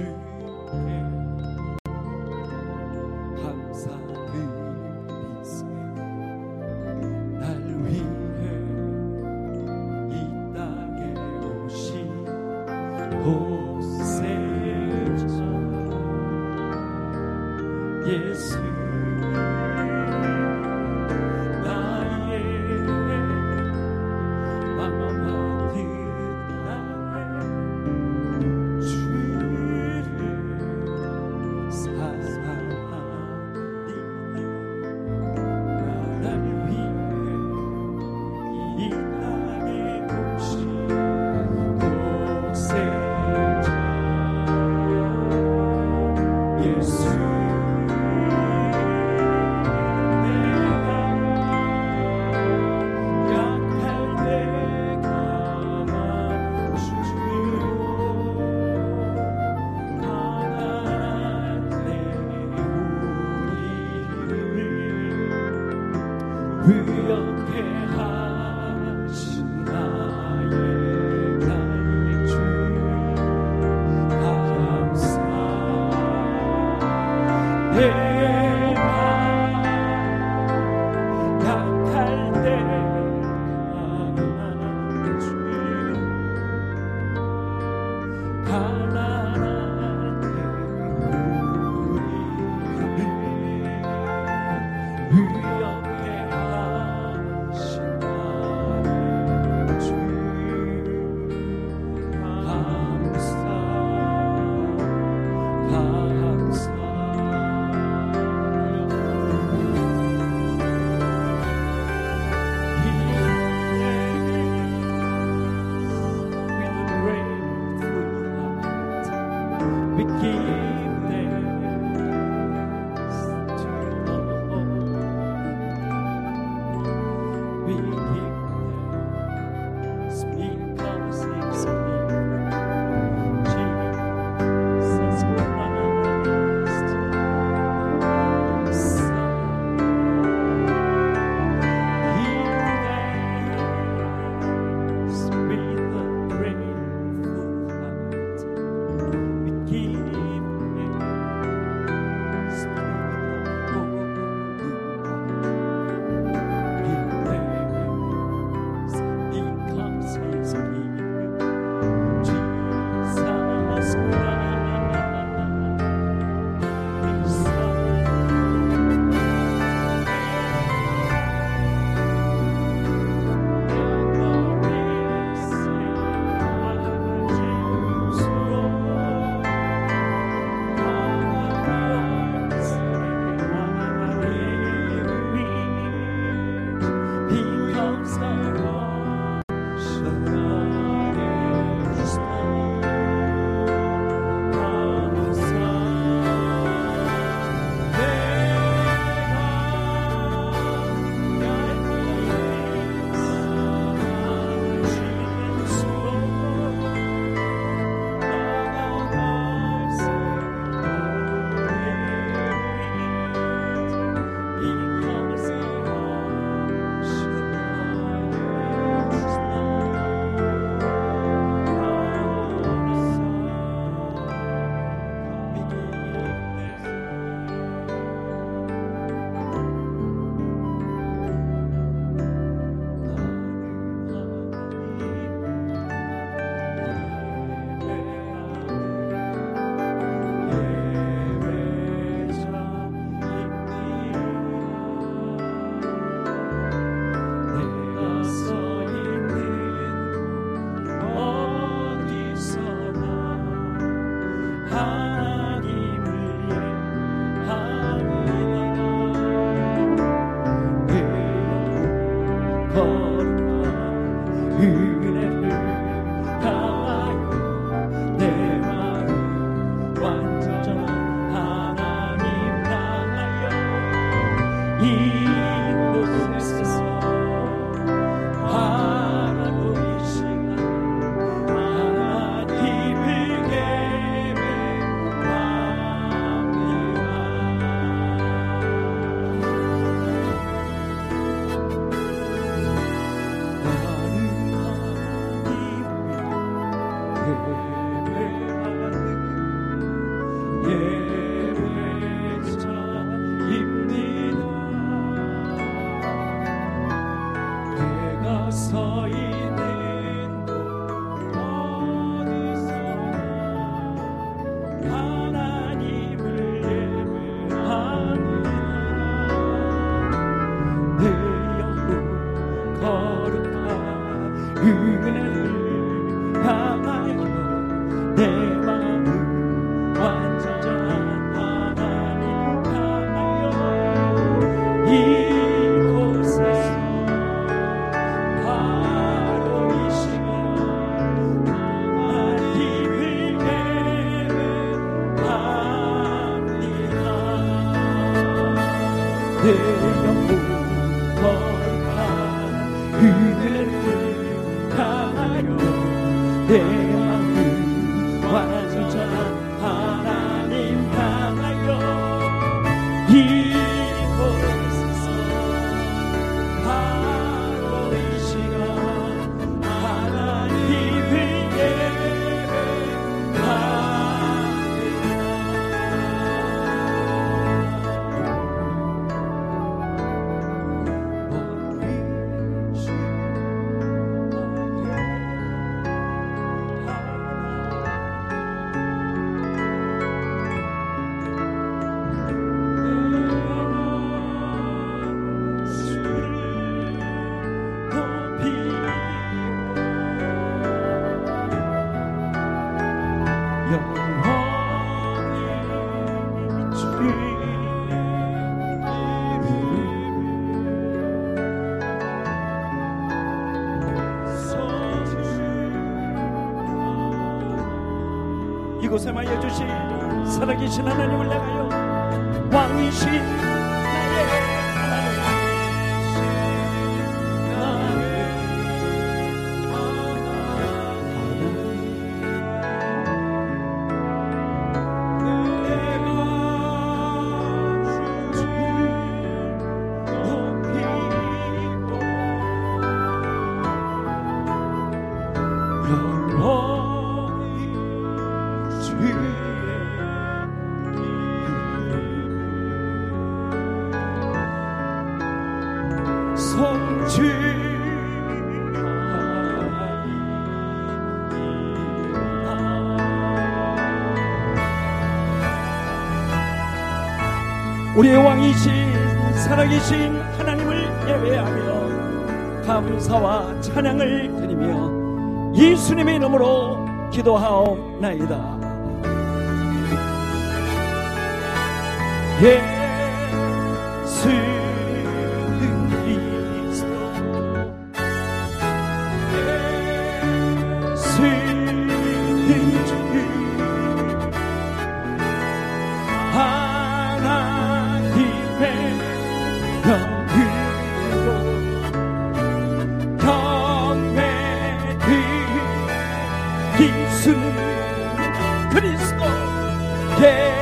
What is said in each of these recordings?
to 살아계신 하나님을 향하여 왕이신 나의 우리의 왕이신 살아계신 하나님을 예배하며 감사와 찬양을 드리며 예수님의 이름으로 기도하옵나이다. 예수 yeah.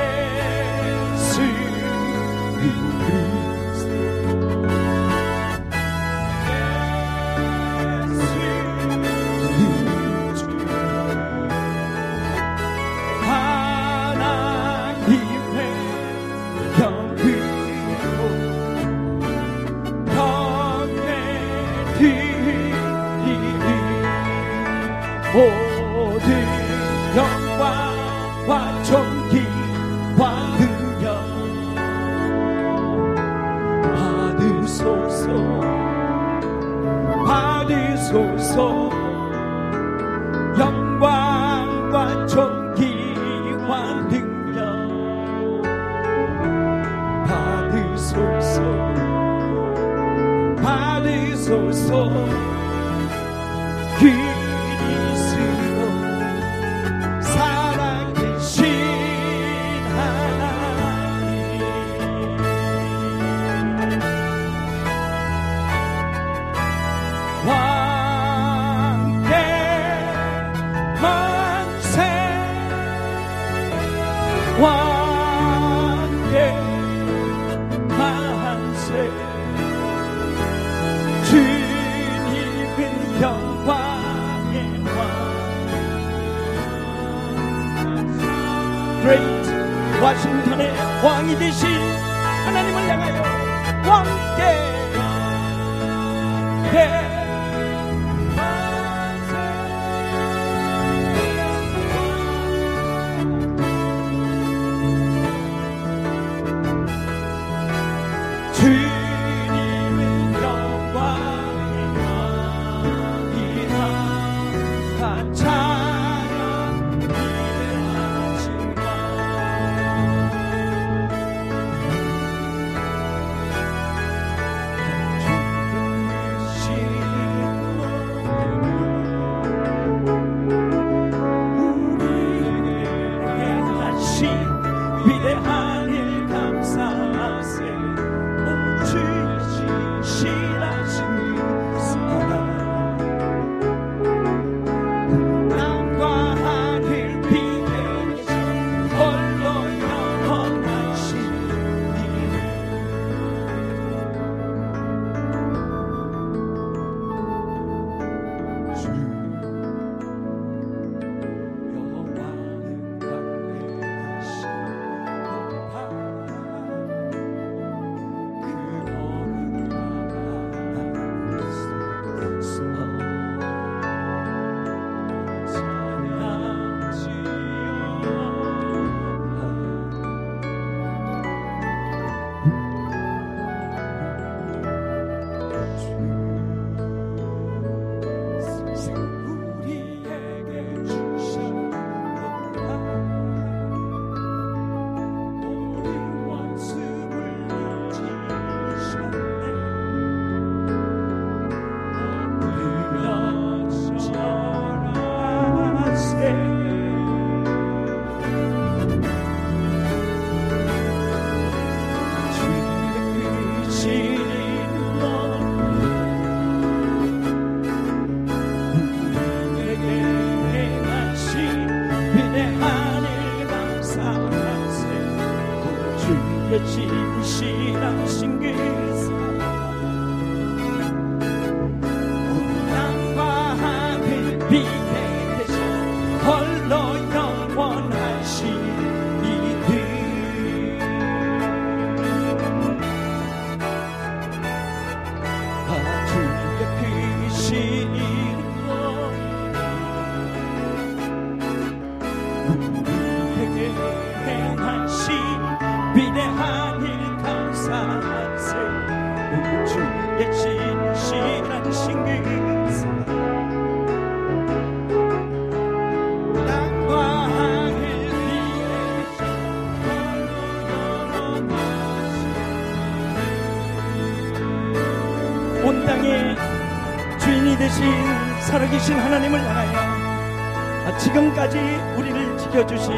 지금까지 우리를 지켜주신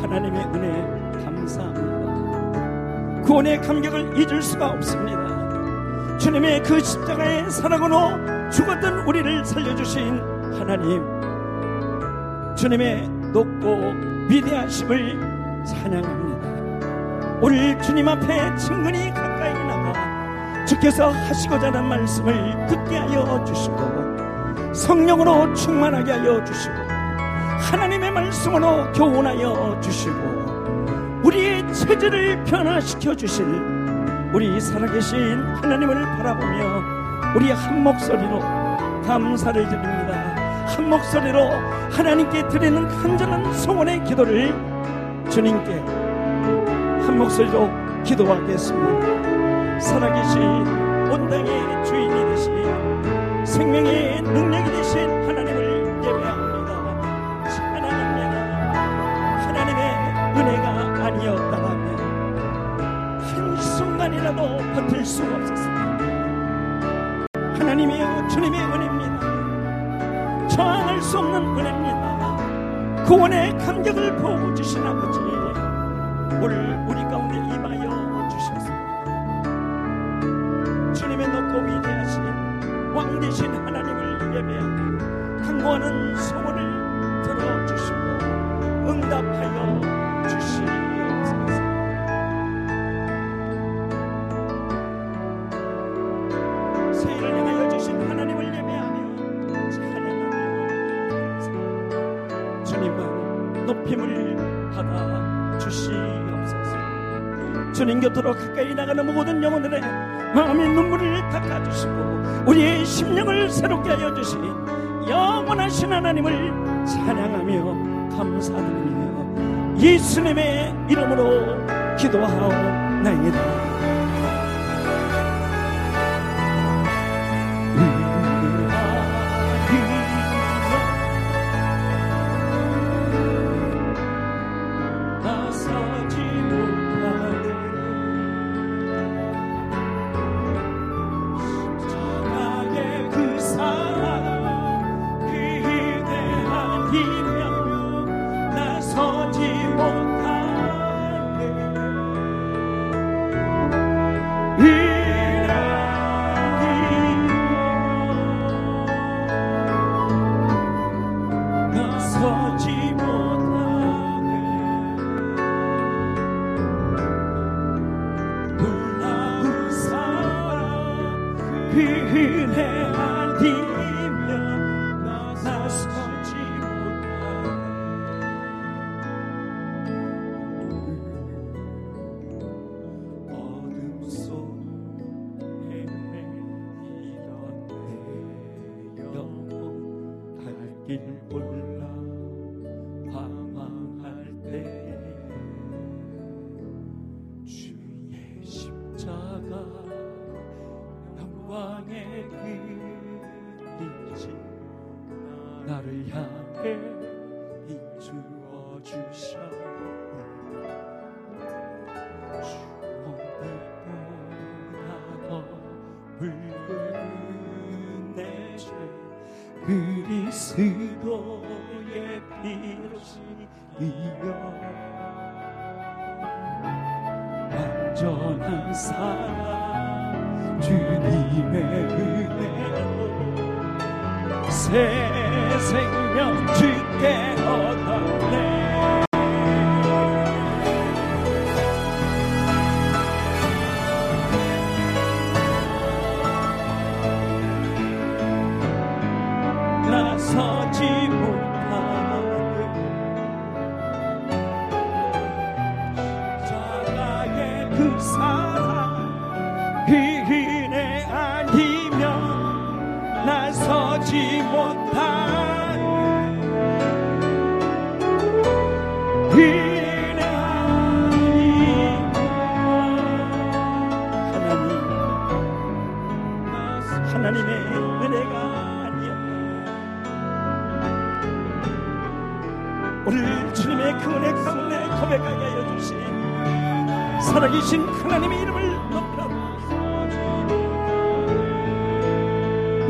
하나님의 은혜 감사합니다. 구원의 감격을 잊을 수가 없습니다. 주님의 그 십자가의 사랑으로 죽었던 우리를 살려주신 하나님, 주님의 높고 위대하심을 찬양합니다. 오늘 주님 앞에 친근히 가까이 나가 주께서 하시고자 하는 말씀을 듣게 하여 주시고 성령으로 충만하게 하여 주시고 하나님의 말씀으로 교훈하여 주시고 우리의 체질을 변화시켜 주실 우리 살아계신 하나님을 바라보며 우리 한 목소리로 감사를 드립니다. 한 목소리로 하나님께 드리는 간절한 소원의 기도를 주님께 한 목소리로 기도하겠습니다. 살아계신 온 땅의 주인이 되신 생명의 주님만 높임을 받아 주시옵소서. 주님 곁으로 가까이 나가는 모든 영혼들의 마음의 눈물을 닦아주시고 우리의 심령을 새롭게 하여 주신 영원하신 하나님을 찬양하며 감사드리며 예수님의 이름으로 기도하옵나이다 나서지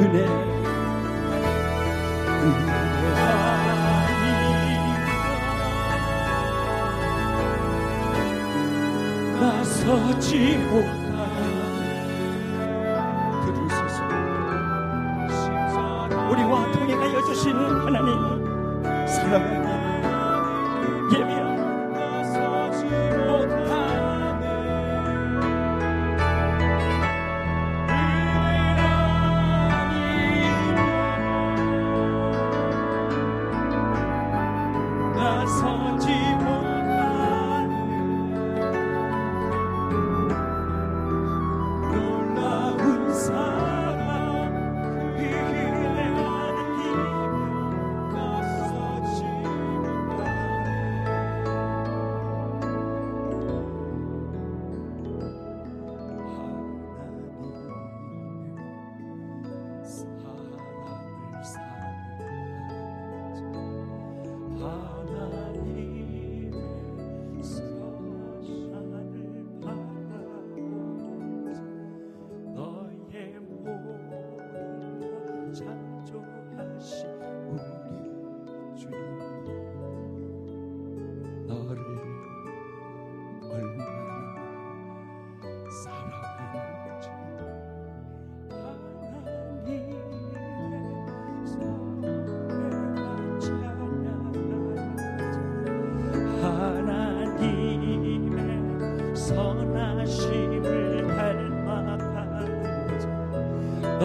胸裏いいなそちも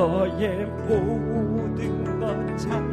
너의 모든 것 찾.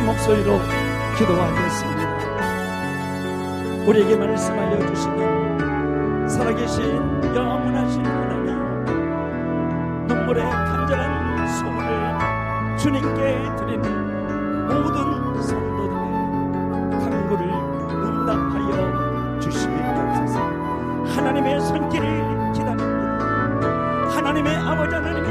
한 목소리로 기도하겠습니다. 우리에게 말씀하여 주시는 살아계신 영원하신 하나님 눈물의 간절한 소원을 주님께 드리는 모든 성도들의 강구를 응답하여 주시옵소서 하나님의 손길을 기다립니다. 하나님의 아버지 하나님의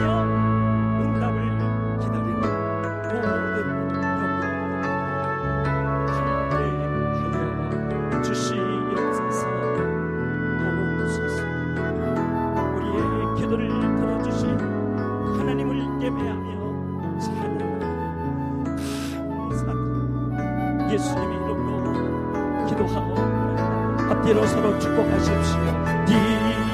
예수님의 이름으로 기도하옵나이다 앞뒤로 서로 축복하십시오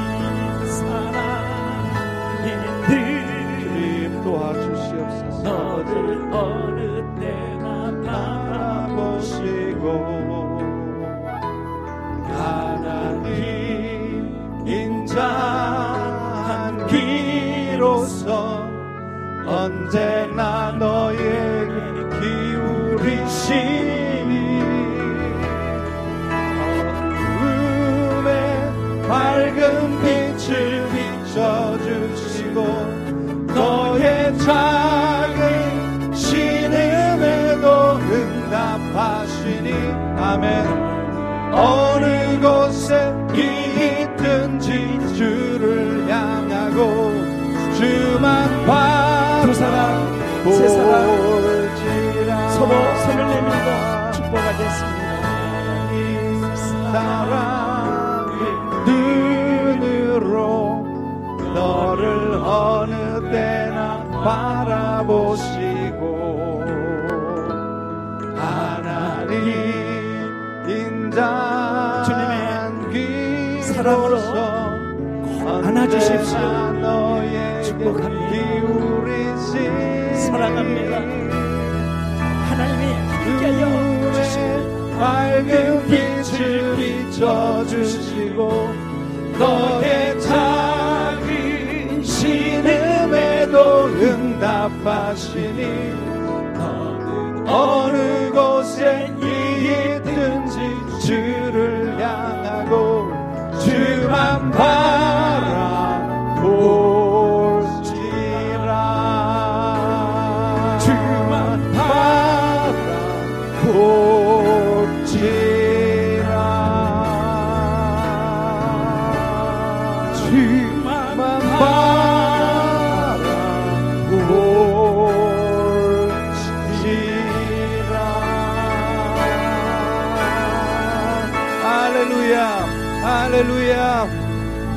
작은 신음에도 응답하시니 아멘. 어느 곳에 있든지 주를 향하고 주만 두 사람, 세 사람 서로 손을 내밀고 축복하겠습니다. 이 사랑의 눈으로 너를 어느 때나 바라보시고 하나님 인자 주님의 사랑으로 안아주십시오. 축복합니다. 사랑합니다. 하나님이 함께하여 주시고 밝은 빛을 비춰주시고 너의 작 응답하시니 너는 어느 곳에 있든지 주를 향하고 주만 바